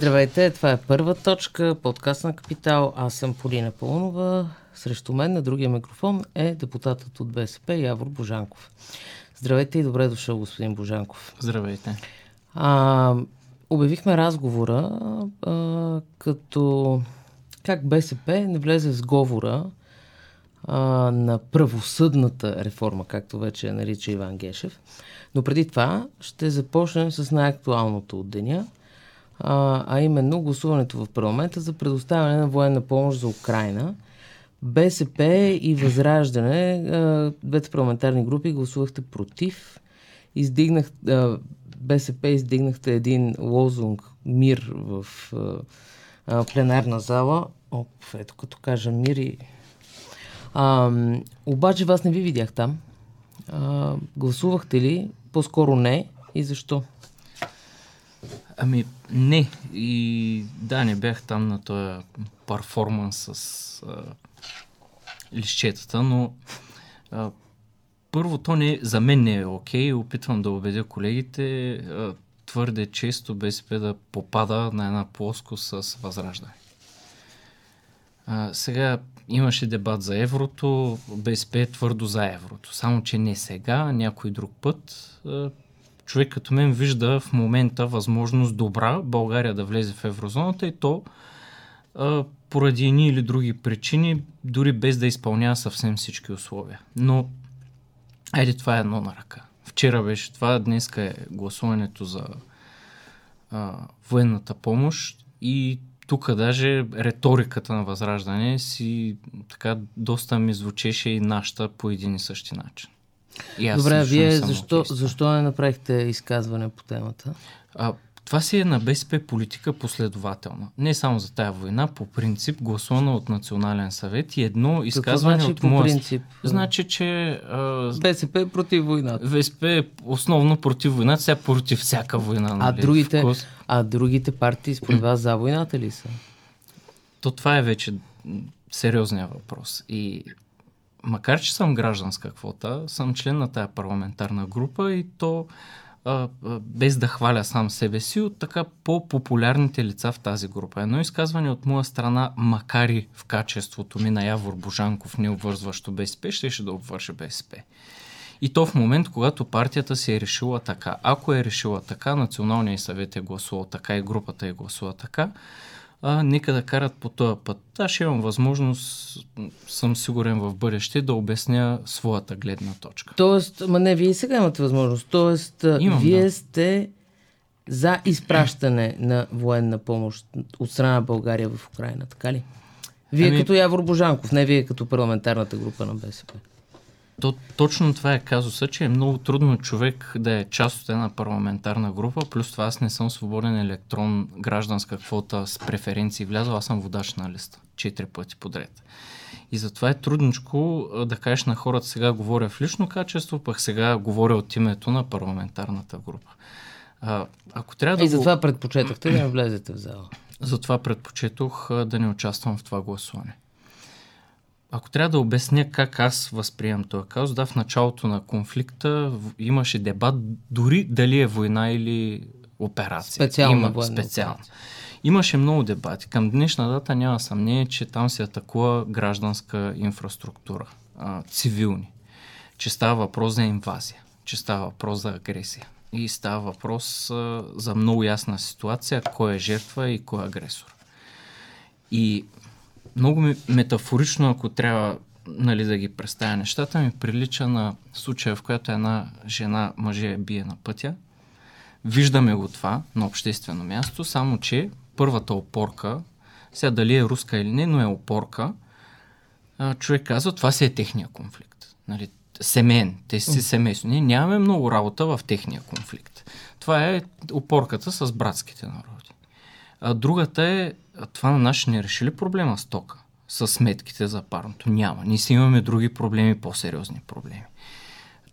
Здравейте, това е първа точка, подкаст на Капитал. Аз съм Полина Пълнова. Срещу мен на другия микрофон е депутатът от БСП Явор Божанков. Здравейте и добре дошъл, господин Божанков. Здравейте. А, обявихме разговора а, като как БСП не влезе в сговора а, на правосъдната реформа, както вече нарича Иван Гешев. Но преди това ще започнем с най-актуалното от деня, а, а именно гласуването в парламента за предоставяне на военна помощ за Украина. БСП и Възраждане, двете парламентарни групи, гласувахте против. Издигнах, БСП издигнахте един лозунг мир в пленарна зала. Оп, ето като кажа мир и... А, обаче вас не ви видях там. А, гласувахте ли? По-скоро не. И защо? Ами, не. И да, не бях там на този перформанс с а, лищетата, но а, първо, то не, за мен не е окей. Опитвам да убедя колегите. А, твърде често БСП да попада на една плоско с възраждане. А, сега имаше дебат за еврото, БСП е твърдо за еврото. Само, че не сега, някой друг път. А, човек като мен вижда в момента възможност добра България да влезе в еврозоната и то а, поради едни или други причини, дори без да изпълнява съвсем всички условия. Но, айде, това е едно на ръка. Вчера беше това, днес е гласуването за а, военната помощ и тук даже риториката на Възраждане си така доста ми звучеше и нашата по един и същи начин. И Добре, вие защо, защо не направихте изказване по темата? А, това си е на БСП политика последователна. Не само за тая война, по принцип гласувана от Национален съвет и едно изказване значи, от моя... принцип? Значи, че... А... БСП е против войната. БСП е основно против войната, сега против всяка война. Нали? А, другите, а другите партии според вас за войната ли са? То това е вече сериозният въпрос. И макар, че съм гражданска квота, съм член на тая парламентарна група и то а, без да хваля сам себе си, от така по-популярните лица в тази група. Едно изказване от моя страна, макар и в качеството ми на Явор Божанков, не обвързващо БСП, ще, ще да обвърже БСП. И то в момент, когато партията си е решила така. Ако е решила така, Националният съвет е гласувал така и групата е гласува така, а, нека да карат по този път. Аз ще имам възможност, съм сигурен в бъдеще, да обясня своята гледна точка. Тоест, ма не, вие сега имате възможност. Тоест, Имам, вие да. сте за изпращане на военна помощ от страна на България в Украина, така ли? Вие ами... като Явор Божанков, не вие като парламентарната група на БСП. То, точно това е казуса, че е много трудно човек да е част от една парламентарна група, плюс това аз не съм свободен електрон, гражданска квота с преференции влязъл, аз съм водач на листа, четири пъти подред. И затова е трудничко да кажеш на хората, сега говоря в лично качество, пък сега говоря от името на парламентарната група. А, ако трябва да и затова го... предпочетохте да не влезете в зала. Затова предпочетох да не участвам в това гласуване ако трябва да обясня как аз възприемам този казус, да, в началото на конфликта имаше дебат дори дали е война или операция. Специална Има, военна специална. Операция. Имаше много дебати. Към днешна дата няма съмнение, че там се атакува гражданска инфраструктура, а, цивилни, че става въпрос за инвазия, че става въпрос за агресия. И става въпрос а, за много ясна ситуация, кой е жертва и кой е агресор. И много метафорично, ако трябва нали, да ги представя нещата, ми прилича на случая, в която една жена мъже бие на пътя. Виждаме го това на обществено място, само че първата опорка, сега дали е руска или не, но е опорка, човек казва, това си е техния конфликт. Нали, семейен, те си семейство. Ние нямаме много работа в техния конфликт. Това е опорката с братските народи. А другата е, това на нас не реши ли проблема с тока? С сметките за парното? Няма. Ние си имаме други проблеми, по-сериозни проблеми.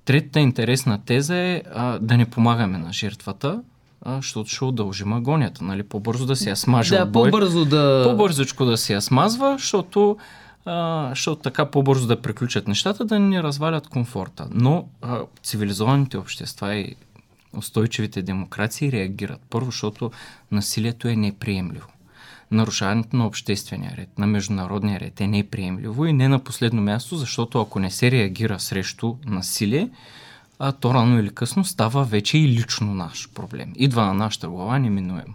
Третата интересна теза е а, да не помагаме на жертвата, а, защото ще удължим агонията, нали? По-бързо да си я смаже. Да, по-бързо да... По-бързичко да си я смазва, защото, а, защото така по-бързо да приключат нещата, да не ни развалят комфорта. Но а, цивилизованите общества и устойчивите демокрации реагират. Първо, защото насилието е неприемливо. Нарушаването на обществения ред, на международния ред е неприемливо и не на последно място, защото ако не се реагира срещу насилие, а то рано или късно става вече и лично наш проблем. Идва на нашата глава неминуемо.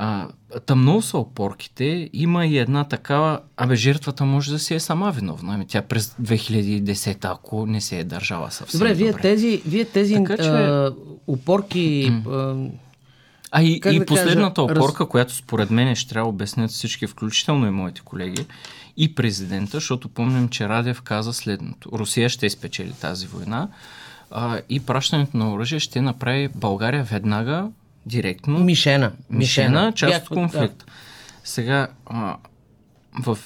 А, там много са опорките. Има и една такава, абе жертвата може да си е сама виновна. Ами тя през 2010, ако не се е държала съвсем добре. Вие добре. тези, вие тези така, че... а, опорки... А, а и, и да последната кажа, опорка, раз... която според мен ще трябва да обяснят всички, включително и моите колеги, и президента, защото помним, че Радев каза следното. Русия ще изпечели тази война а, и пращането на оръжие ще направи България веднага директно. Мишена. Мишена, мишена част Бях, от конфликта. Да. Сега, а, в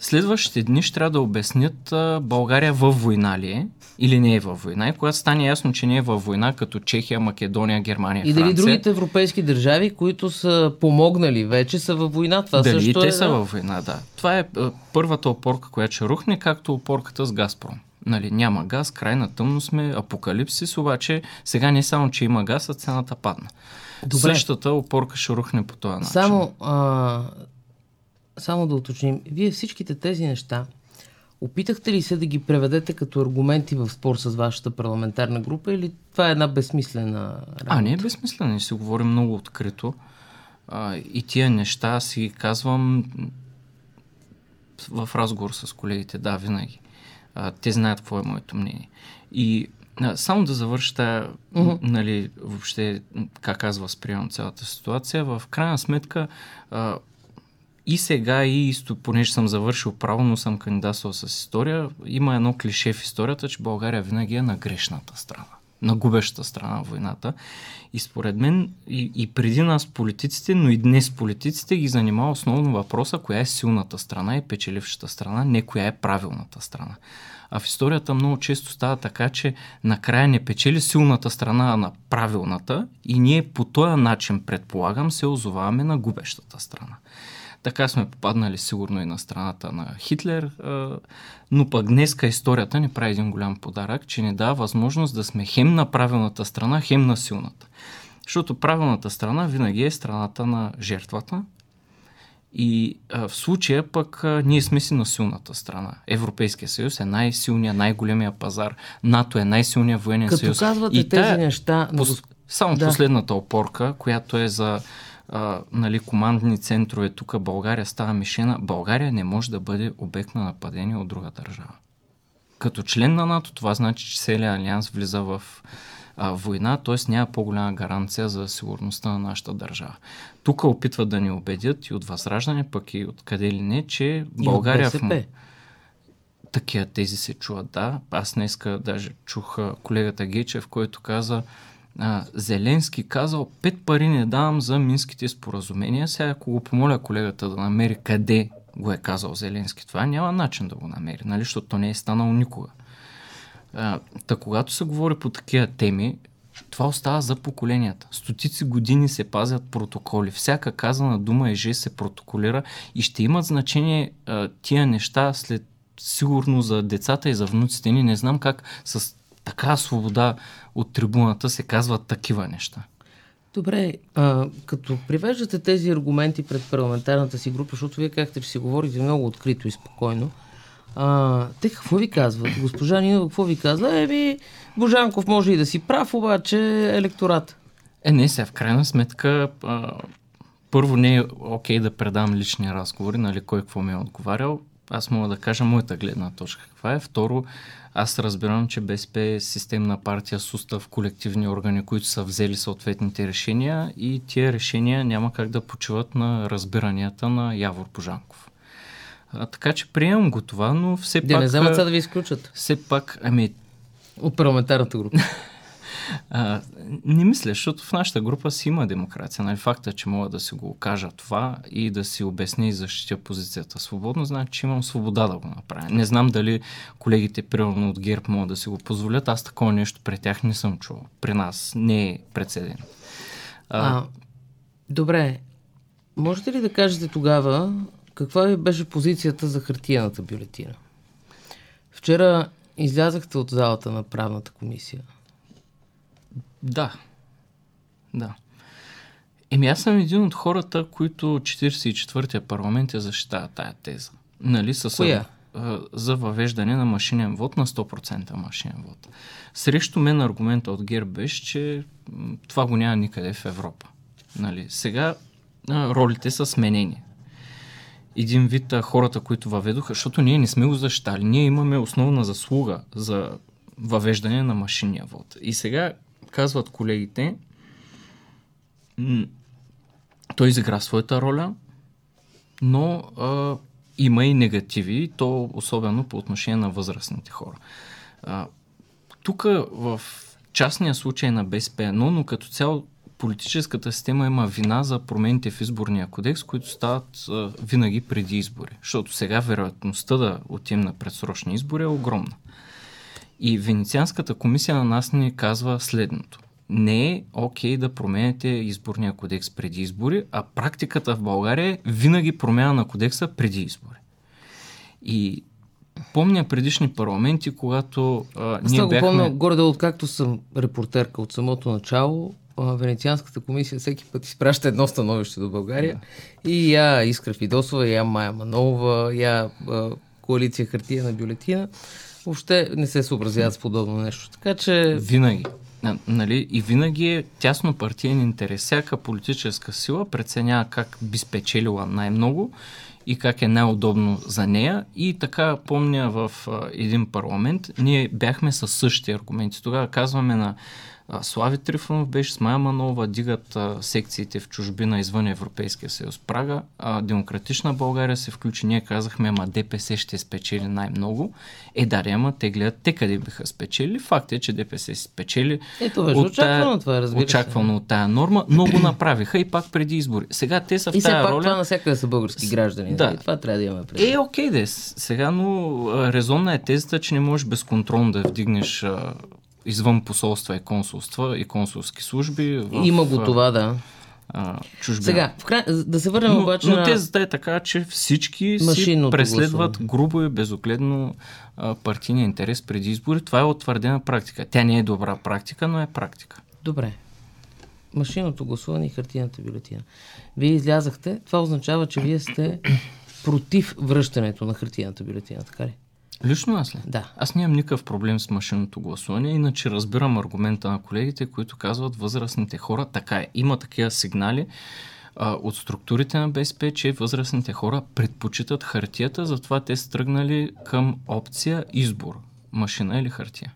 следващите дни ще трябва да обяснят а, България във война ли е или не е във война. И когато стане ясно, че не е във война, като Чехия, Македония, Германия, И дали Франция, другите европейски държави, които са помогнали вече, са във война. Това дали също те е, са във война, да. Това е първата опорка, която ще рухне, както опорката с Газпром. Нали, няма газ, край на тъмно сме, апокалипсис, обаче сега не само, че има газ, а цената падна. Добре. Същата опорка ще рухне по този начин. Само, а, само да уточним, вие всичките тези неща, опитахте ли се да ги преведете като аргументи в спор с вашата парламентарна група или това е една безсмислена работа? А, не е безсмислена, си говорим много открито. А, и тия неща си казвам в разговор с колегите, да, винаги. А, те знаят какво е моето мнение. И а, само да завърша uh-huh. нали, въобще как аз възприемам цялата ситуация, в крайна сметка а, и сега, и понеже съм завършил право, но съм кандидатствал с история, има едно клише в историята, че България винаги е на грешната страна на губещата страна в войната. И според мен и, и преди нас политиците, но и днес политиците ги занимава основно въпроса, коя е силната страна и печелившата страна, не коя е правилната страна. А в историята много често става така, че накрая не печели силната страна на правилната и ние по този начин, предполагам, се озоваваме на губещата страна. Така сме попаднали сигурно и на страната на Хитлер, но пък днеска историята ни прави един голям подарък, че ни дава възможност да сме хем на правилната страна, хем на силната. Защото правилната страна винаги е страната на жертвата, и а, в случая пък а, ние сме си на силната страна. Европейския съюз е най-силният, най-големия пазар. НАТО е най-силният военен Като съюз. Като казвате и тези тая, неща... Пос... Само да. последната опорка, която е за а, нали, командни центрове, тук България става мишена. България не може да бъде обект на нападение от друга държава. Като член на НАТО, това значи, че целият алианс влиза в а, война, т.е. няма по-голяма гаранция за сигурността на нашата държава. Тук опитват да ни убедят и от Възраждане, пък и от къде ли не, че България... И в Такива тези се чуват, да. Аз днеска даже чух колегата Гечев, който каза, а, Зеленски казал, пет пари не давам за минските споразумения. Сега ако го помоля колегата да намери къде го е казал Зеленски това, няма начин да го намери, нали, защото то не е станало никога. А, та когато се говори по такива теми, това остава за поколенията. Стотици години се пазят протоколи. Всяка казана дума жест се протоколира и ще имат значение а, тия неща след сигурно за децата и за внуците ни. Не знам как с така свобода от трибуната се казват такива неща. Добре, а, като привеждате тези аргументи пред парламентарната си група, защото вие както че си говорите много открито и спокойно, а, те какво ви казват? Госпожа Нинова какво ви казва? Еми, Божанков може и да си прав, обаче електорат. Е, не, сега в крайна сметка а, първо не е окей да предам лични разговори, нали, кой какво ми е отговарял. Аз мога да кажа моята гледна точка каква е. Второ, аз разбирам, че БСП е системна партия с устав колективни органи, които са взели съответните решения и тия решения няма как да почиват на разбиранията на Явор Пожанков. А, така че приемам го това, но все да, пак... не вземат да ви изключат. Все пак, ами... От парламентарната група. А, не мисля, защото в нашата група си има демокрация. Нали? Факта, че мога да си го кажа това и да си обясня и защитя позицията свободно, значи, че имам свобода да го направя. Не знам дали колегите, примерно от ГЕРБ, могат да си го позволят. Аз такова нещо при тях не съм чувал. При нас не е прецедент. А, а, добре. Можете ли да кажете тогава каква ви беше позицията за хартияната бюлетина? Вчера излязахте от залата на правната комисия Да. Да. Еми аз съм един от хората, които 44-я парламент е защитава тая теза. Нали, с, Коя? за въвеждане на машинен вод на 100% машинен вод. Срещу мен аргумента от ГЕРБ беше, че това го няма никъде в Европа. Нали, сега ролите са сменени. Един вид хората, които въведоха, защото ние не сме го защитали. Ние имаме основна заслуга за въвеждане на машинния вод. И сега казват колегите, той изигра своята роля, но а, има и негативи, то особено по отношение на възрастните хора. тук в частния случай на БСП, но, но като цяло политическата система има вина за промените в изборния кодекс, които стават а, винаги преди избори. Защото сега вероятността да отим на предсрочни избори е огромна. И Венецианската комисия на нас ни казва следното не е окей okay да променяте изборния кодекс преди избори, а практиката в България е винаги промяна на кодекса преди избори. И помня предишни парламенти, когато а, Аз ние бяхме... помня, горе откакто съм репортерка от самото начало, Венецианската комисия всеки път изпраща едно становище до България да. и я Искра Фидосова, я Майя Манова, я а, коалиция хартия на бюлетина въобще не се съобразяват с подобно нещо. Така че... Винаги. Нали, и винаги е тясно партиен интерес. Всяка политическа сила преценява как би спечелила най-много и как е най-удобно за нея. И така помня в а, един парламент, ние бяхме със същите аргументи. Тогава казваме на Слави Трифонов беше с Майя Манова, дигат а, секциите в чужбина извън Европейския съюз Прага. А, Демократична България се включи. Ние казахме, ама ДПС ще спечели най-много. Е, да, ама те гледат те къде биха спечели. Факт е, че ДПС си спечели. Ето, беше от очаквано това, разбира Очаквано от тая норма, но го направиха и пак преди избори. Сега те са в и тая пак роля. това навсякъде са български граждани. Да. Нали? Това трябва да имаме преди. Е, окей, дес. Сега, но резонна е тезата, че не можеш безконтролно да вдигнеш извън посолства и консулства и консулски служби. В, Има го това, да. А, чужбина. Сега, в край... да се върнем но, обаче но на... тезата е така, че всички си преследват гласуване. грубо и безогледно а, партийния интерес преди избори. Това е утвърдена практика. Тя не е добра практика, но е практика. Добре. Машинното гласуване и хартийната бюлетина. Вие излязахте, това означава, че вие сте против връщането на хартийната бюлетина, така ли? Лично аз ли? Да. Аз нямам никакъв проблем с машинното гласуване, иначе разбирам аргумента на колегите, които казват възрастните хора. Така е. Има такива сигнали а, от структурите на БСП, че възрастните хора предпочитат хартията, затова те са тръгнали към опция избор. Машина или хартия.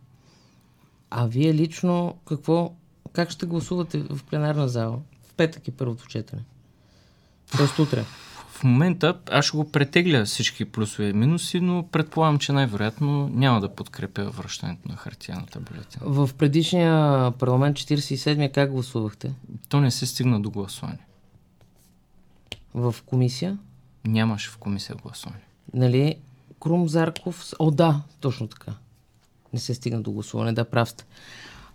А вие лично какво, как ще гласувате в пленарна зала? В петък и първото четене. Тоест утре в момента аз ще го претегля всички плюсове и минуси, но предполагам, че най-вероятно няма да подкрепя връщането на хартияната бюлетина. В предишния парламент 47 как гласувахте? То не се стигна до гласуване. В комисия? Нямаше в комисия гласуване. Нали? Крум Зарков... О, да, точно така. Не се стигна до гласуване, да, прав сте.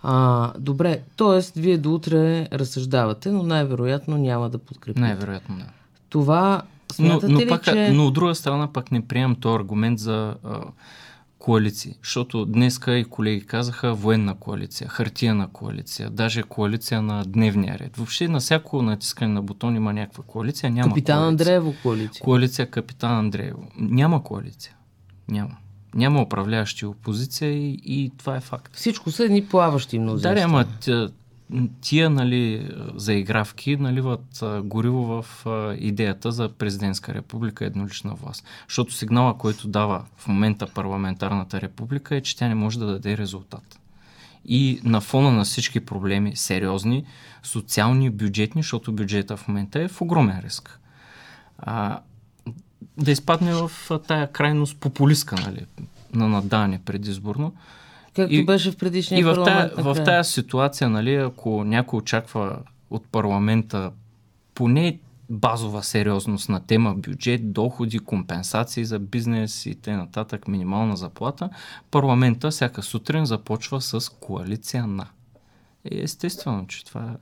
А, добре, т.е. вие до утре разсъждавате, но най-вероятно няма да подкрепите. Най-вероятно не. Това но, но, ли, пак, че... но от друга страна пак не приемам този аргумент за а, коалиции. Защото днеска и колеги казаха военна коалиция, хартияна коалиция, даже коалиция на дневния ред. Въобще на всяко натискане на бутон има някаква коалиция. Няма Капитан коалиция. Андреево коалиция. Коалиция Капитан Андреево. Няма коалиция. Няма. Няма управляващи опозиция и, и това е факт. Всичко са едни плаващи мнозинства. Да, ама тия нали, заигравки наливат гориво в идеята за президентска република еднолична власт. Защото сигнала, който дава в момента парламентарната република е, че тя не може да даде резултат. И на фона на всички проблеми, сериозни, социални, бюджетни, защото бюджета в момента е в огромен риск. А, да изпадне в тая крайност популистка, нали, на надане предизборно. Както и, беше в предишния и парламент. Тая, в тази ситуация, нали, ако някой очаква от парламента поне базова сериозност на тема бюджет, доходи, компенсации за бизнес и т.н. минимална заплата, парламента всяка сутрин започва с коалиция на. И естествено, че това е.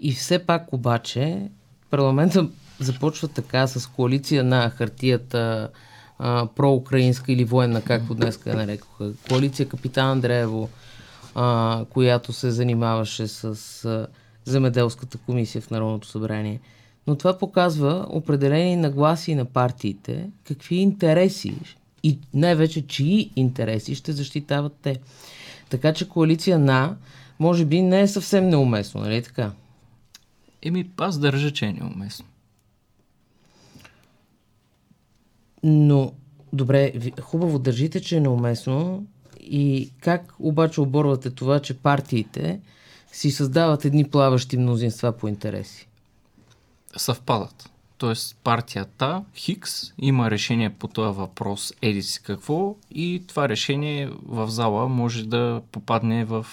И все пак обаче парламента започва така с коалиция на хартията, а, проукраинска или военна, както днес я нарекоха, коалиция Капитан Андреево, а, която се занимаваше с а, земеделската комисия в Народното събрание. Но това показва определени нагласи на партиите, какви интереси и най-вече чии интереси ще защитават те. Така че коалиция на, може би, не е съвсем неуместно, нали така? Еми, аз държа, че е неуместно. Но, добре, хубаво държите, че е неуместно. И как обаче оборвате това, че партиите си създават едни плаващи мнозинства по интереси? Съвпадат. Тоест партията Хикс има решение по този въпрос еди си какво и това решение в зала може да попадне в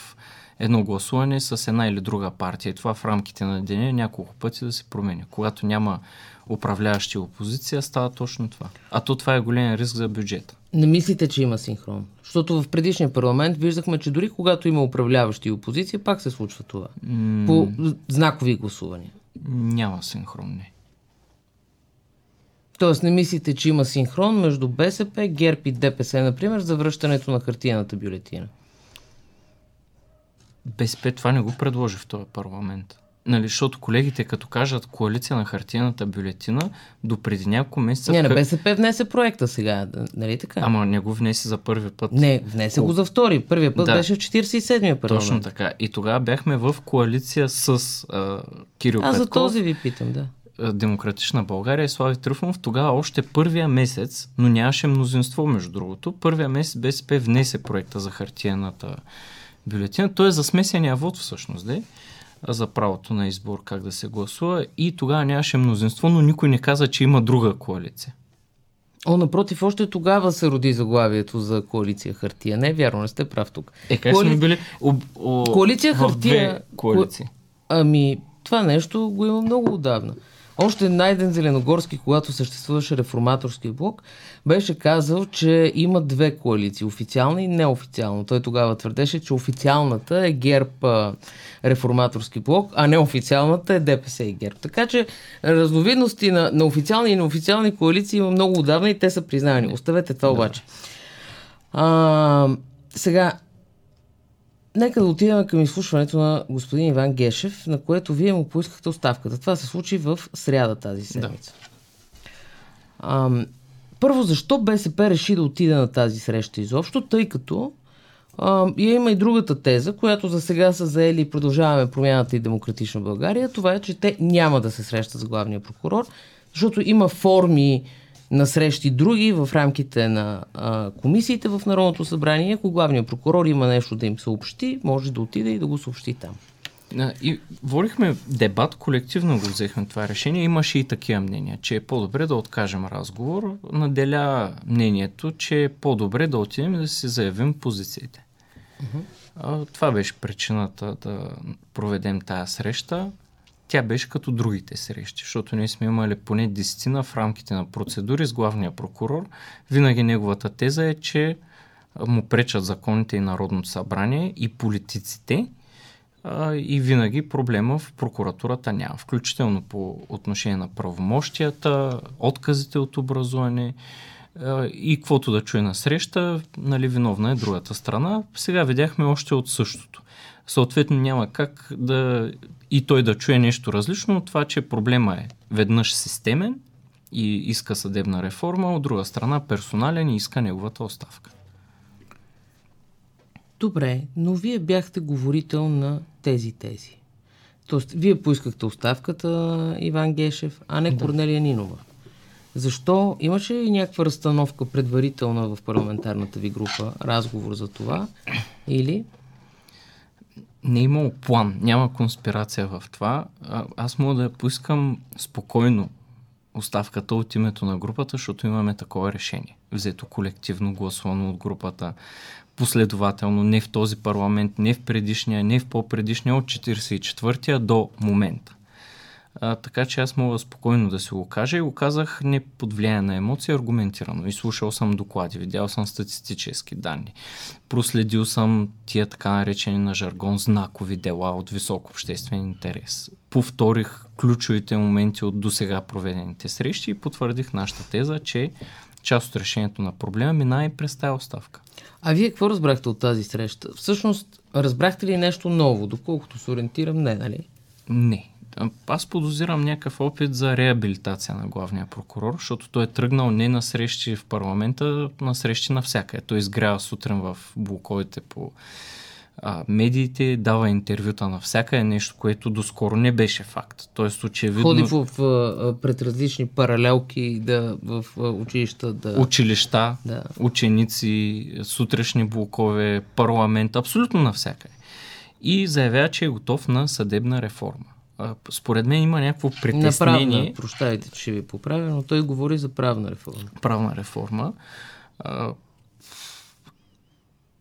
едно гласуване с една или друга партия. И това в рамките на деня няколко пъти да се променя. Когато няма управляващи опозиция, става точно това. А то това е голям риск за бюджета. Не мислите, че има синхрон? Защото в предишния парламент виждахме, че дори когато има управляващи и опозиция, пак се случва това. Mm. По знакови гласувания. Няма синхрон, не. Тоест не мислите, че има синхрон между БСП, ГЕРБ и ДПС, например, за връщането на хартияната бюлетина? БСП това не го предложи в този парламент. Нали, защото колегите, като кажат коалиция на хартияната бюлетина, до преди няколко месеца... Не, на БСП внесе проекта сега, нали така? Ама не го внесе за първи път. Не, внесе О... го за втори. Първият път да. беше в 47-я парламент. Точно така. И тогава бяхме в коалиция с а, Кирил Аз Петков. за този ви питам, да. Демократична България и Слави Трифонов, тогава още първия месец, но нямаше мнозинство между другото, първия месец БСП внесе проекта за хартияната бюлетина. Той е за смесения вод всъщност, да? за правото на избор как да се гласува и тогава нямаше мнозинство, но никой не каза, че има друга коалиция. О, напротив, още тогава се роди заглавието за коалиция хартия. Не, вярно, не сте прав тук. Е, как Коали... сме били о, о, коалиция хартия... коалиции? Ами, това нещо го има много отдавна. Още Найден Зеленогорски, когато съществуваше реформаторски блок, беше казал, че има две коалиции, официална и неофициална. Той тогава твърдеше, че официалната е ГЕРБ реформаторски блок, а неофициалната е ДПС и ГЕРБ. Така че разновидности на, на официални и неофициални коалиции има много отдавна и те са признани. Оставете това обаче. А, сега, Нека да отидем към изслушването на господин Иван Гешев, на което вие му поискахте оставката. Това се случи в сряда тази седмица. Да. А, първо, защо БСП реши да отиде на тази среща изобщо, тъй като а, има и другата теза, която за сега са заели и продължаваме промяната и демократична България. Това е, че те няма да се срещат с главния прокурор, защото има форми на срещи други в рамките на а, комисиите в Народното събрание. Ако главният прокурор има нещо да им съобщи, може да отиде и да го съобщи там. И водихме дебат, колективно го взехме това решение. Имаше и такива мнения, че е по-добре да откажем разговор. Наделя мнението, че е по-добре да отидем и да си заявим позициите. Uh-huh. А, това беше причината да проведем тая среща тя беше като другите срещи, защото ние сме имали поне десетина в рамките на процедури с главния прокурор. Винаги неговата теза е, че му пречат законите и Народното събрание и политиците и винаги проблема в прокуратурата няма, включително по отношение на правомощията, отказите от образуване и каквото да чуе на среща, нали, виновна е другата страна. Сега видяхме още от същото. Съответно няма как да и той да чуе нещо различно от това, че проблема е веднъж системен и иска съдебна реформа, от друга страна персонален и иска неговата оставка. Добре, но вие бяхте говорител на тези тези. Тоест, вие поискахте оставката Иван Гешев, а не да. Корнелия Нинова. Защо? Имаше ли някаква разстановка предварителна в парламентарната ви група, разговор за това? Или? Не е имало план, няма конспирация в това. А, аз мога да поискам спокойно оставката от името на групата, защото имаме такова решение. Взето колективно, гласувано от групата, последователно, не в този парламент, не в предишния, не в по-предишния, от 44-я до момента. А, така че аз мога спокойно да си го кажа и го казах не под влияние на емоции, аргументирано. И слушал съм доклади, видял съм статистически данни. Проследил съм тия така наречени на жаргон знакови дела от висок обществен интерес. Повторих ключовите моменти от досега проведените срещи и потвърдих нашата теза, че част от решението на проблема минава и през тази оставка. А вие какво разбрахте от тази среща? Всъщност, разбрахте ли нещо ново? Доколкото се ориентирам, не, нали? Не. Аз подозирам някакъв опит за реабилитация на главния прокурор, защото той е тръгнал не на срещи в парламента, на срещи навсякъде. Той изгрява сутрин в блоковете по а, медиите, дава интервюта на всяка е нещо, което доскоро не беше факт. Тоест, очевидно... Ходи в, в, пред различни паралелки да, в, в училища. Да... Училища, да. ученици, сутрешни блокове, парламент, абсолютно навсякъде. И заявява, че е готов на съдебна реформа. Според мен има някакво притеснение. Направна, прощавайте, че ще ви поправя, но той говори за правна реформа. Правна реформа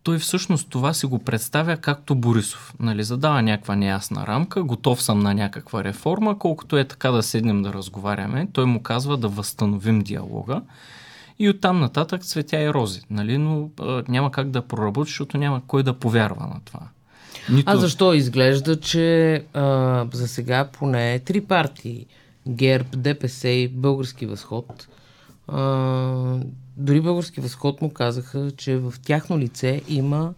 той всъщност това си го представя както Борисов. Нали, задава някаква неясна рамка, готов съм на някаква реформа, колкото е така да седнем да разговаряме. Той му казва да възстановим диалога. И оттам нататък цветя и рози. Нали? Но а, няма как да проработи, защото няма кой да повярва на това. Нито... А защо изглежда, че а, за сега поне три партии ГЕРБ, ДПС и Български възход а, дори Български възход му казаха, че в тяхно лице има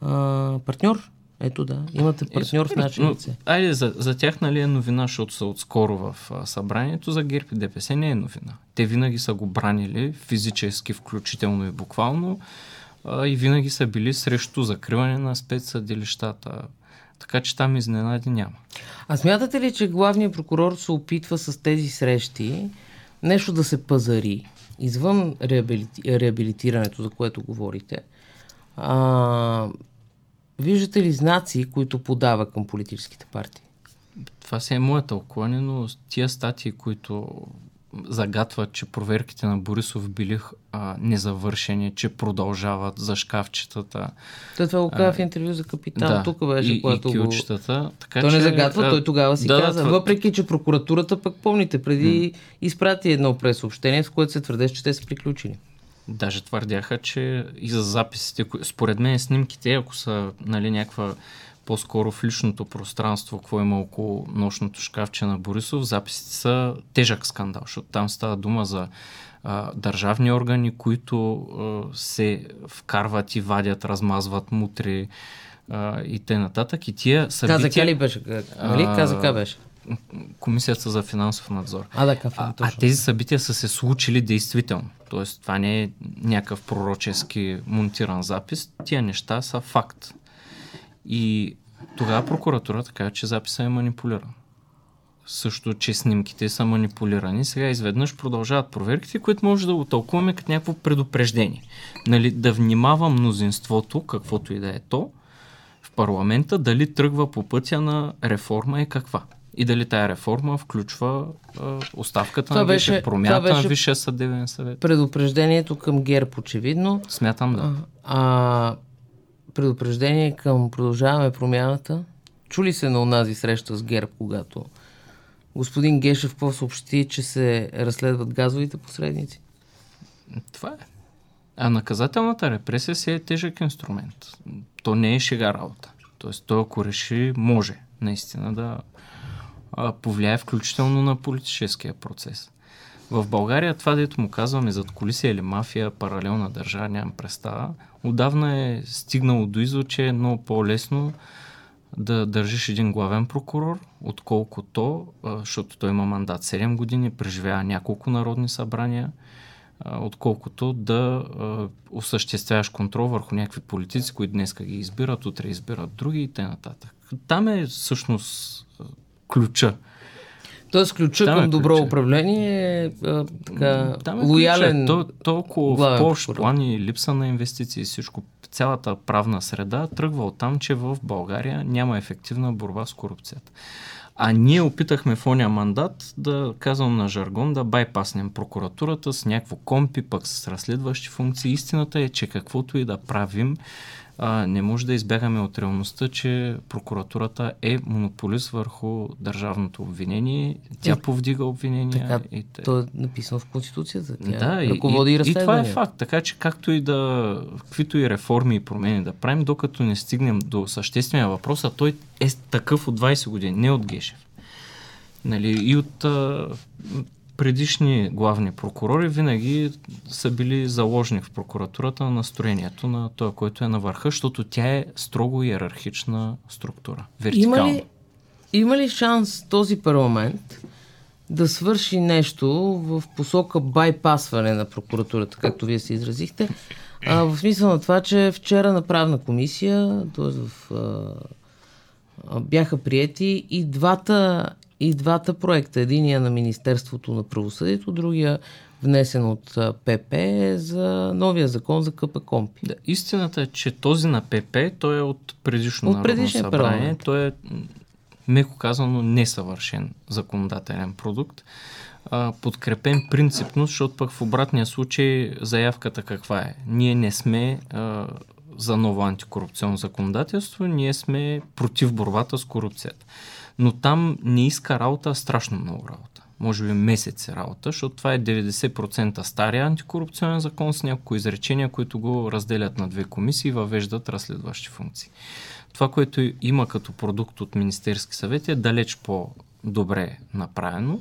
а, партньор. Ето да, имате партньор в наше лице. Айде, за, за тях нали е новина, защото са отскоро в а, събранието, за ГЕРБ и ДПС не е новина. Те винаги са го бранили, физически, включително и буквално, а, и винаги са били срещу закриване на спецсъдилищата. Така че там изненади няма. А смятате ли, че главният прокурор се опитва с тези срещи нещо да се пазари? извън реабилити... реабилитирането, за което говорите, а, виждате ли знаци, които подава към политическите партии? Това си е моето тълкуване, но тия статии, които загатват, че проверките на Борисов били а, незавършени, че продължават за шкафчетата. Той това го каза в интервю за капитан. Да, Тук беше, и, когато и кючетата, го... Така, той че, не загатва, а, той тогава си да, каза. Да, въпреки, че прокуратурата, пък помните, преди м- изпрати едно пресъобщение, с което се твърдеше, че те са приключили. Даже твърдяха, че и за записите, според мен снимките, ако са нали, някаква по-скоро в личното пространство, какво има около нощното шкафче на Борисов, записите са тежък скандал, защото там става дума за а, държавни органи, които а, се вкарват и вадят, размазват мутри а, и те нататък. И тия събития... Каза ли беше? Нали? Каза беше? Комисията за финансов надзор. А, да, кафе, а, а тези събития са се случили действително. Тоест, това не е някакъв пророчески монтиран запис. Тия неща са факт. И тогава прокуратурата каза, че записа е манипулиран. Също, че снимките са манипулирани. Сега изведнъж продължават проверките, които може да го тълкуваме като някакво предупреждение. Нали, да внимава мнозинството, каквото и да е то, в парламента, дали тръгва по пътя на реформа и каква. И дали тая реформа включва а, оставката това на беше, промяната беше на Висшия съдебен съвет. Предупреждението към ГЕРБ, очевидно. Смятам да. А, а предупреждение към продължаваме промяната. Чули се на онази среща с ГЕРБ, когато господин Гешев какво съобщи, че се разследват газовите посредници? Това е. А наказателната репресия си е тежък инструмент. То не е шега работа. Тоест, той ако реши, може наистина да повлияе включително на политическия процес. В България това, дето му казваме зад колисия или мафия, паралелна държава, нямам представа, отдавна е стигнало до извод, че е много по-лесно да държиш един главен прокурор, отколкото, защото той има мандат 7 години, преживява няколко народни събрания, отколкото да осъществяваш контрол върху някакви политици, които днес ги избират, утре избират други и т.н. Там е всъщност ключа Тоест ключа Там е към добро ключа. управление е така, Там е лоялен. То, толкова в по-общ план и липса на инвестиции и всичко, цялата правна среда тръгва от там, че в България няма ефективна борба с корупцията. А ние опитахме в оня мандат да, казвам на жаргон, да байпаснем прокуратурата с някакво компи, пък с разследващи функции. Истината е, че каквото и да правим, а, не може да избягаме от реалността, че прокуратурата е монополист върху държавното обвинение. Тя е, повдига обвинения. Така, и те... То е написано в Конституцията. Тя да, ръководи и, и, и това е факт. Така че както и да, каквито и реформи и промени да правим, докато не стигнем до съществения въпрос, а той е такъв от 20 години, не от Гешев. Нали, и от а, предишни главни прокурори винаги са били заложни в прокуратурата на настроението на той, който е на върха, защото тя е строго иерархична структура. Вертикална. Има ли, има ли шанс този парламент да свърши нещо в посока байпасване на прокуратурата, както вие се изразихте, а, в смисъл на това, че вчера на правна комисия, т.е. в а, бяха приети и двата, и двата проекта. Единия на Министерството на правосъдието, другия внесен от ПП за новия закон за КПКОМПИ. Да, истината е, че този на ПП, той е от предишно от народно събрание. Парламент. Той е, меко казано, несъвършен законодателен продукт. А, подкрепен принципно, защото пък в обратния случай заявката каква е? Ние не сме а, за ново антикорупционно законодателство, ние сме против борбата с корупцията. Но там не иска работа страшно много работа. Може би месец е работа, защото това е 90% стария антикорупционен закон с няколко изречения, които го разделят на две комисии и въвеждат разследващи функции. Това, което има като продукт от Министерски съвет е далеч по-добре направено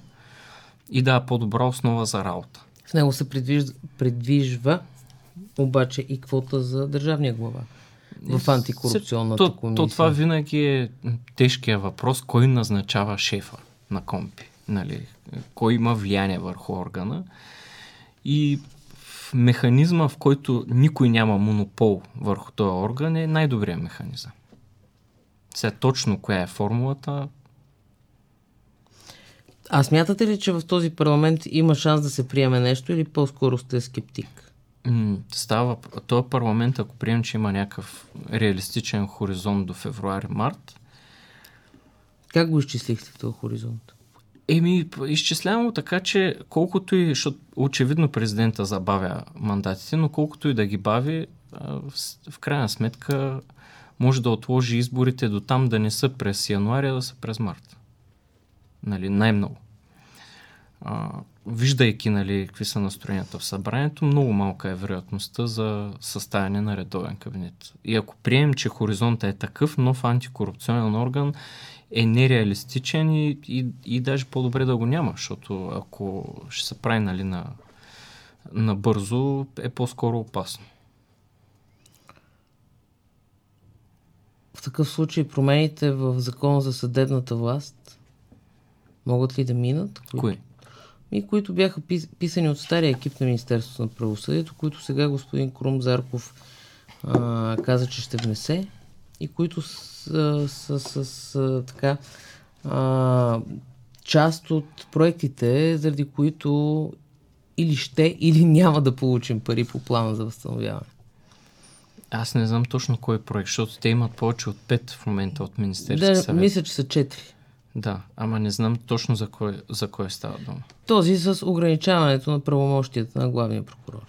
и да по-добра основа за работа. В него се предвижда, предвижва обаче и квота за държавния глава в антикорупционната то, комисия. То това винаги е тежкия въпрос, кой назначава шефа на компи, нали? кой има влияние върху органа и механизма, в който никой няма монопол върху този орган е най-добрият механизъм. Сега точно коя е формулата, а смятате ли, че в този парламент има шанс да се приеме нещо или по-скоро сте скептик? Става, този парламент, ако прием, че има някакъв реалистичен хоризонт до февруари-март. Как го изчислихте този хоризонт? Еми, изчислявам така, че колкото и, защото очевидно президента забавя мандатите, но колкото и да ги бави, в крайна сметка може да отложи изборите до там да не са през януаря, да са през март. Нали, най-много виждайки нали, какви са настроенията в събранието, много малка е вероятността за съставяне на редовен кабинет. И ако приемем, че хоризонта е такъв, нов антикорупционен орган е нереалистичен и, и, и даже по-добре да го няма, защото ако ще се прави нали, на, на бързо, е по-скоро опасно. В такъв случай промените в закон за съдебната власт могат ли да минат? Кои? И които бяха писани от стария екип на Министерството на правосъдието, които сега господин Крум Зарков а, каза, че ще внесе и които са, са, са, са така а, част от проектите, заради които или ще, или няма да получим пари по плана за възстановяване. Аз не знам точно кой е проект, защото те имат повече от 5 в момента от Министерския да, съвет. Мисля, че са 4. Да, ама не знам точно за кой, за кой става дума. Този с ограничаването на правомощията на главния прокурор.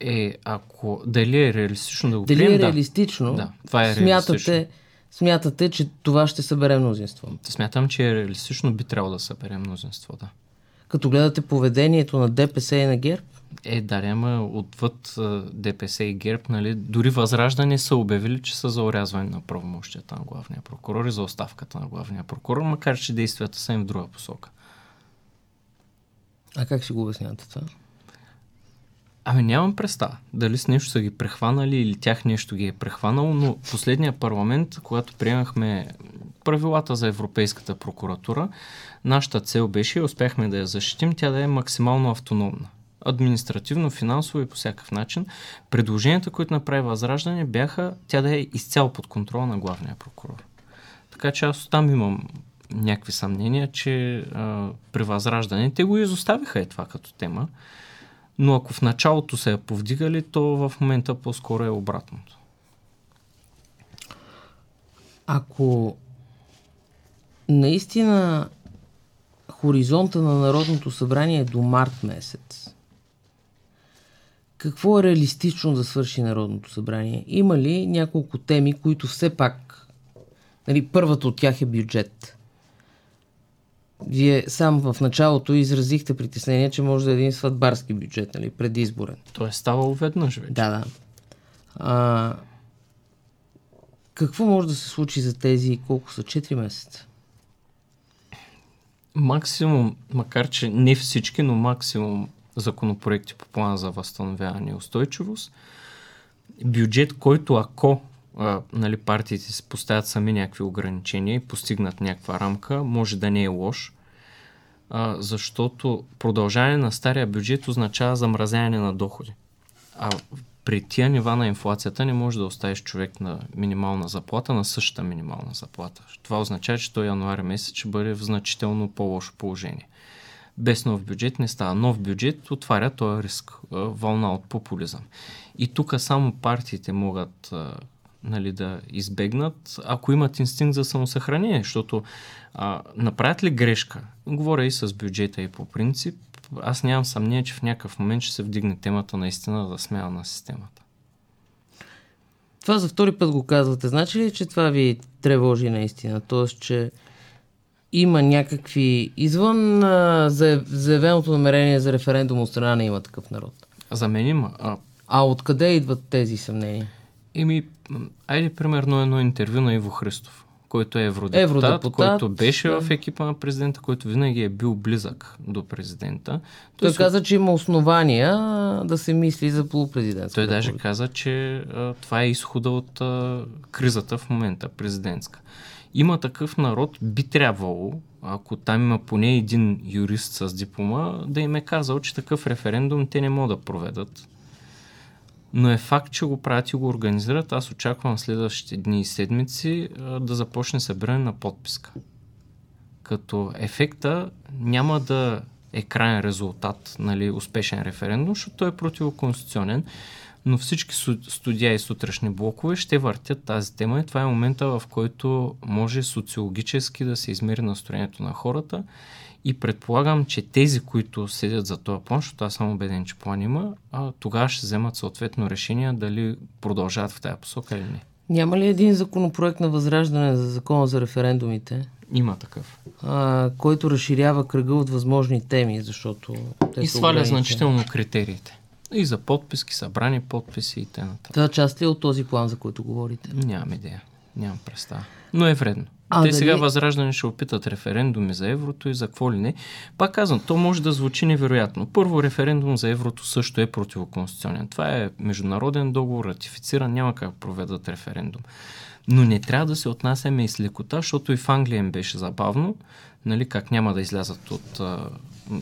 Е, ако дали е реалистично да го дали прием, е реалистично, да, това е смятате, реалистично. смятате, че това ще събере мнозинство? Смятам, че е реалистично, би трябвало да събере мнозинство, да. Като гледате поведението на ДПС и на ГЕРБ? Е, да, ама отвъд ДПС и ГЕРБ, нали, дори Възраждане са обявили, че са за урязване на правомощията на главния прокурор и за оставката на главния прокурор, макар че действията са им в друга посока. А как си го обяснявате това? Ами нямам представа дали с нещо са ги прехванали или тях нещо ги е прехванало, но последния парламент, когато приемахме правилата за Европейската прокуратура, нашата цел беше и успяхме да я защитим, тя да е максимално автономна административно, финансово и по всякакъв начин. Предложенията, които направи Възраждане, бяха тя да е изцяло под контрол на главния прокурор. Така че аз там имам някакви съмнения, че а, при Възраждане те го изоставиха е това като тема, но ако в началото се я повдигали, то в момента по-скоро е обратното. Ако наистина хоризонта на Народното събрание е до март месец, какво е реалистично да свърши Народното събрание? Има ли няколко теми, които все пак, нали, първата от тях е бюджет. Вие сам в началото изразихте притеснение, че може да е един сватбарски бюджет, нали, предизборен. Той е ставало веднъж вече. Да, да. А, какво може да се случи за тези колко са? 4 месеца? Максимум, макар че не всички, но максимум законопроекти по плана за възстановяване и устойчивост. Бюджет, който ако а, нали, партиите се поставят сами някакви ограничения и постигнат някаква рамка, може да не е лош, а, защото продължаване на стария бюджет означава замразяване на доходи. А при тия нива на инфлацията не може да оставиш човек на минимална заплата, на същата минимална заплата. Това означава, че той януари месец ще бъде в значително по-лошо положение. Без нов бюджет не става. Нов бюджет отваря този риск, вълна от популизъм. И тук само партиите могат нали, да избегнат, ако имат инстинкт за самосъхранение, защото а, направят ли грешка, говоря и с бюджета и по принцип, аз нямам съмнение, че в някакъв момент ще се вдигне темата наистина за смяна на системата. Това за втори път го казвате. Значи ли, че това ви тревожи наистина? Тоест, че има някакви извън а, заявеното намерение за референдум от страна на има такъв народ? За мен има. А, а откъде идват тези съмнения? Еми, айде примерно едно интервю на Иво Христов който е евродепутат, евродепутат който беше да. в екипа на президента, който винаги е бил близък до президента. Той, той каза, че има основания да се мисли за полупрезидентска. Той даже каза, че а, това е изхода от а, кризата в момента, президентска. Има такъв народ, би трябвало, ако там има поне един юрист с диплома, да им е казал, че такъв референдум те не могат да проведат но е факт, че го правят и го организират. Аз очаквам следващите дни и седмици да започне събиране на подписка. Като ефекта няма да е крайен резултат, нали, успешен референдум, защото той е противоконституционен, но всички студия и сутрешни блокове ще въртят тази тема и това е момента, в който може социологически да се измери настроението на хората и предполагам, че тези, които седят за този план, защото аз съм убеден, че план има, а, тогава ще вземат съответно решение дали продължават в тази посока или не. Няма ли един законопроект на възраждане за закона за референдумите? Има такъв. А, който разширява кръга от възможни теми, защото. Те и сваля значително критериите. И за подписки, събрани подписи и т.н. Това част ли е от този план, за който говорите? Нямам идея. Нямам представа. Но е вредно. А, Те дали... сега възраждане ще опитат референдуми за еврото и за какво ли не. Пак казвам, то може да звучи невероятно. Първо, референдум за еврото също е противоконституционен. Това е международен договор, ратифициран, няма как проведат референдум. Но не трябва да се отнасяме и с лекота, защото и в Англия им беше забавно, нали, как няма да излязат от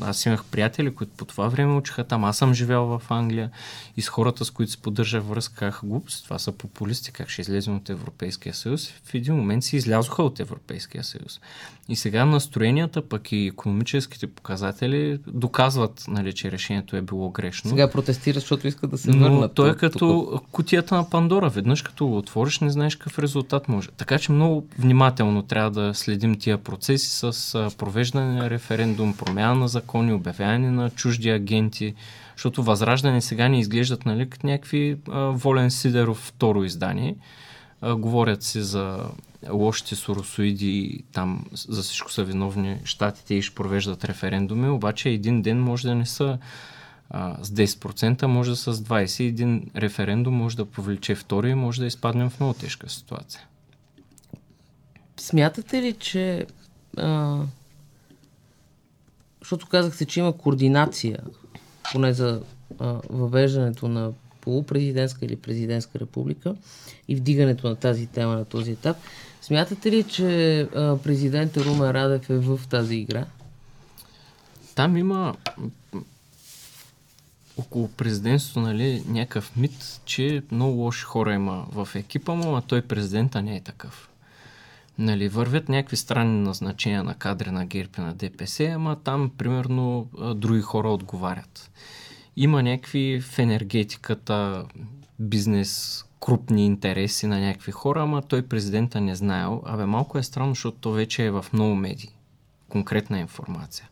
аз имах приятели, които по това време учиха там. Аз съм живял в Англия и с хората, с които се поддържа връзка, казаха глупост. Това са популисти, как ще излезем от Европейския съюз. В един момент си излязоха от Европейския съюз. И сега настроенията, пък и економическите показатели доказват, нали, че решението е било грешно. Сега протестират, защото искат да се Но върнат. той е като тук. кутията на Пандора. Веднъж като го отвориш, не знаеш какъв резултат може. Така че много внимателно трябва да следим тия процеси с провеждане на референдум, промяна на закони, обявяване на чужди агенти, защото Възраждане сега ни изглеждат нали, като някакви а, Волен Сидеров второ издание. А, говорят си за лошите соросоиди, там за всичко са виновни щатите и ще провеждат референдуми, обаче един ден може да не са с 10%, може да с 20%. Един референдум може да повлече втори и може да изпаднем в много тежка ситуация. Смятате ли, че защото казахте, че има координация, поне за а, въвеждането на полупрезидентска или президентска република и вдигането на тази тема на този етап. Смятате ли, че а, Румен Радев е в тази игра? Там има около президентството нали, някакъв мит, че много лоши хора има в екипа му, а той президента не е такъв. Нали, вървят някакви странни назначения на кадри на ГЕРБ на ДПС, ама там, примерно, други хора отговарят. Има някакви в енергетиката, бизнес, крупни интереси на някакви хора, ама той президента не знаел. Абе, малко е странно, защото то вече е в много медии. Конкретна информация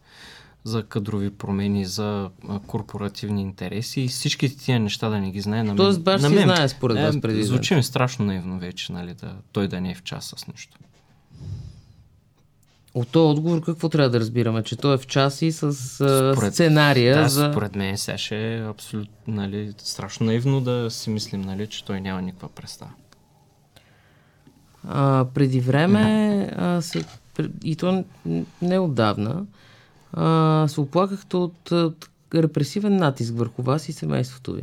за кадрови промени, за корпоративни интереси и всички тия неща да не ги знае на мен. Тоест баш си знае според вас е, президент. Звучи ми страшно наивно вече, нали, да, той да не е в час с нещо. От този отговор какво трябва да разбираме? Че той е в час и с според, сценария да, за... според мен сега ще е абсолютно нали, страшно наивно да си мислим, нали, че той няма никаква представа. А, преди време а, се и то не отдавна, а, се оплакахте от, от репресивен натиск върху вас и семейството ви.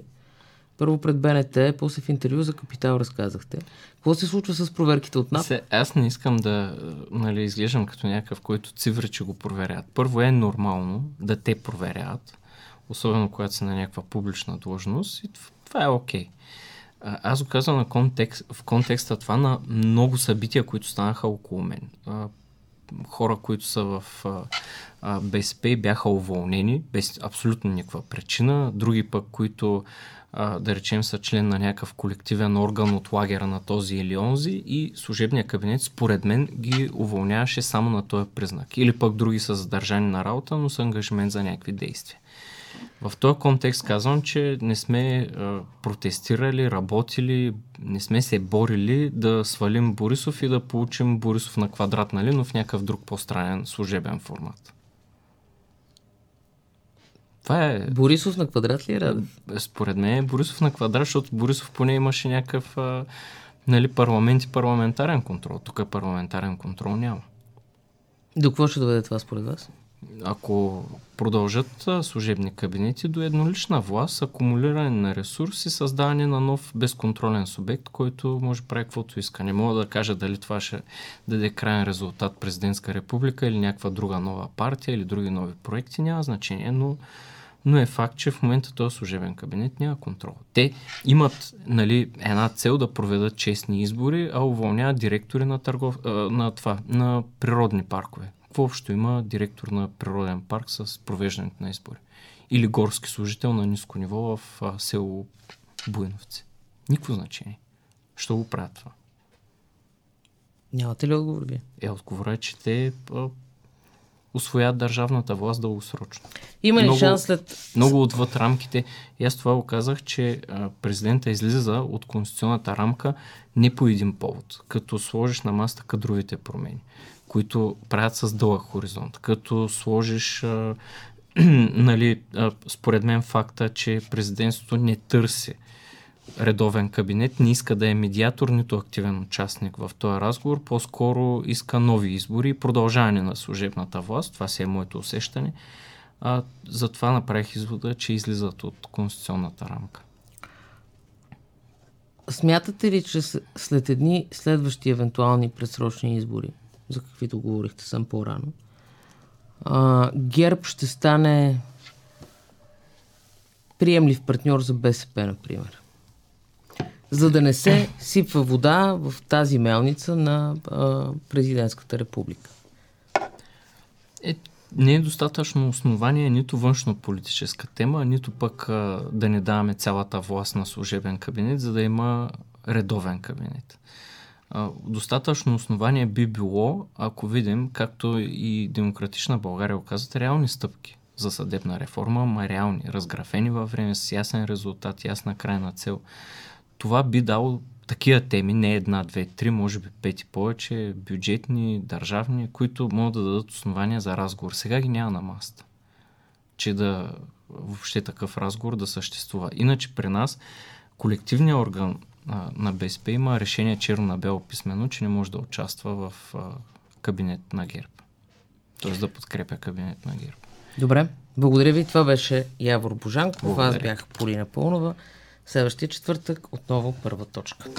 Първо пред БНТ, после в интервю за Капитал разказахте. Какво се случва с проверките от НАП? Се, аз не искам да нали, изглеждам като някакъв, който цивра, че го проверят. Първо е нормално да те проверят, особено когато си на някаква публична длъжност и това е окей. Okay. Аз го казвам на контекст, в контекста това на много събития, които станаха около мен. Хора, които са в БСП бяха уволнени без абсолютно никаква причина. Други пък, които да речем са член на някакъв колективен орган от лагера на този или онзи и служебния кабинет според мен ги уволняваше само на този признак. Или пък други са задържани на работа, но са ангажимент за някакви действия. В този контекст казвам, че не сме а, протестирали, работили, не сме се борили да свалим Борисов и да получим Борисов на квадрат, нали, но в някакъв друг по-странен служебен формат. Това е... Борисов на квадрат ли е Раде? Според мен е Борисов на квадрат, защото Борисов поне имаше някакъв а, нали, парламент и парламентарен контрол. Тук парламентарен контрол няма. До какво ще доведе това според вас? Ако продължат служебни кабинети до еднолична власт, акумулиране на ресурси, създаване на нов безконтролен субект, който може прави каквото иска. Не мога да кажа дали това ще даде крайен резултат президентска република или някаква друга нова партия или други нови проекти, няма значение, но, но е факт, че в момента този служебен кабинет няма контрол. Те имат нали, една цел да проведат честни избори, а уволняват директори на, търгов, на, това, на природни паркове какво общо има директор на природен парк с провеждането на избори? Или горски служител на ниско ниво в а, село Буйновци? Никакво значение. Що го правят това? Нямате ли отговор вие? Е, отговора е, че те а, освоят държавната власт дългосрочно. Има ли много, шанс след... Много отвъд рамките. И аз това го казах, че а, президента излиза от конституционната рамка не по един повод, като сложиш на маста кадровите промени които правят с дълъг хоризонт. Като сложиш, а, нали, а, според мен факта, че президентството не търси редовен кабинет, не иска да е медиатор, нито активен участник в този разговор, по-скоро иска нови избори и продължаване на служебната власт. Това си е моето усещане. А, затова направих извода, че излизат от конституционната рамка. Смятате ли, че след едни следващи евентуални предсрочни избори, за каквито говорихте съм по-рано, а, ГЕРБ ще стане приемлив партньор за БСП, например. За да не се сипва вода в тази мелница на а, президентската република. Е, не е достатъчно основание нито външно политическа тема, нито пък а, да не даваме цялата власт на служебен кабинет, за да има редовен кабинет достатъчно основание би било, ако видим, както и Демократична България оказват, реални стъпки за съдебна реформа, ма реални, разграфени във време, с ясен резултат, ясна крайна цел. Това би дало такива теми, не една, две, три, може би пети повече, бюджетни, държавни, които могат да дадат основания за разговор. Сега ги няма на маста. Че да въобще такъв разговор да съществува. Иначе при нас колективният орган на БСП има решение черно на бело писмено, че не може да участва в а, кабинет на ГЕРБ. Тоест да подкрепя кабинет на ГЕРБ. Добре, благодаря ви. Това беше Явор Божанков. Аз бях Полина Пълнова. Следващия четвъртък отново първа точка.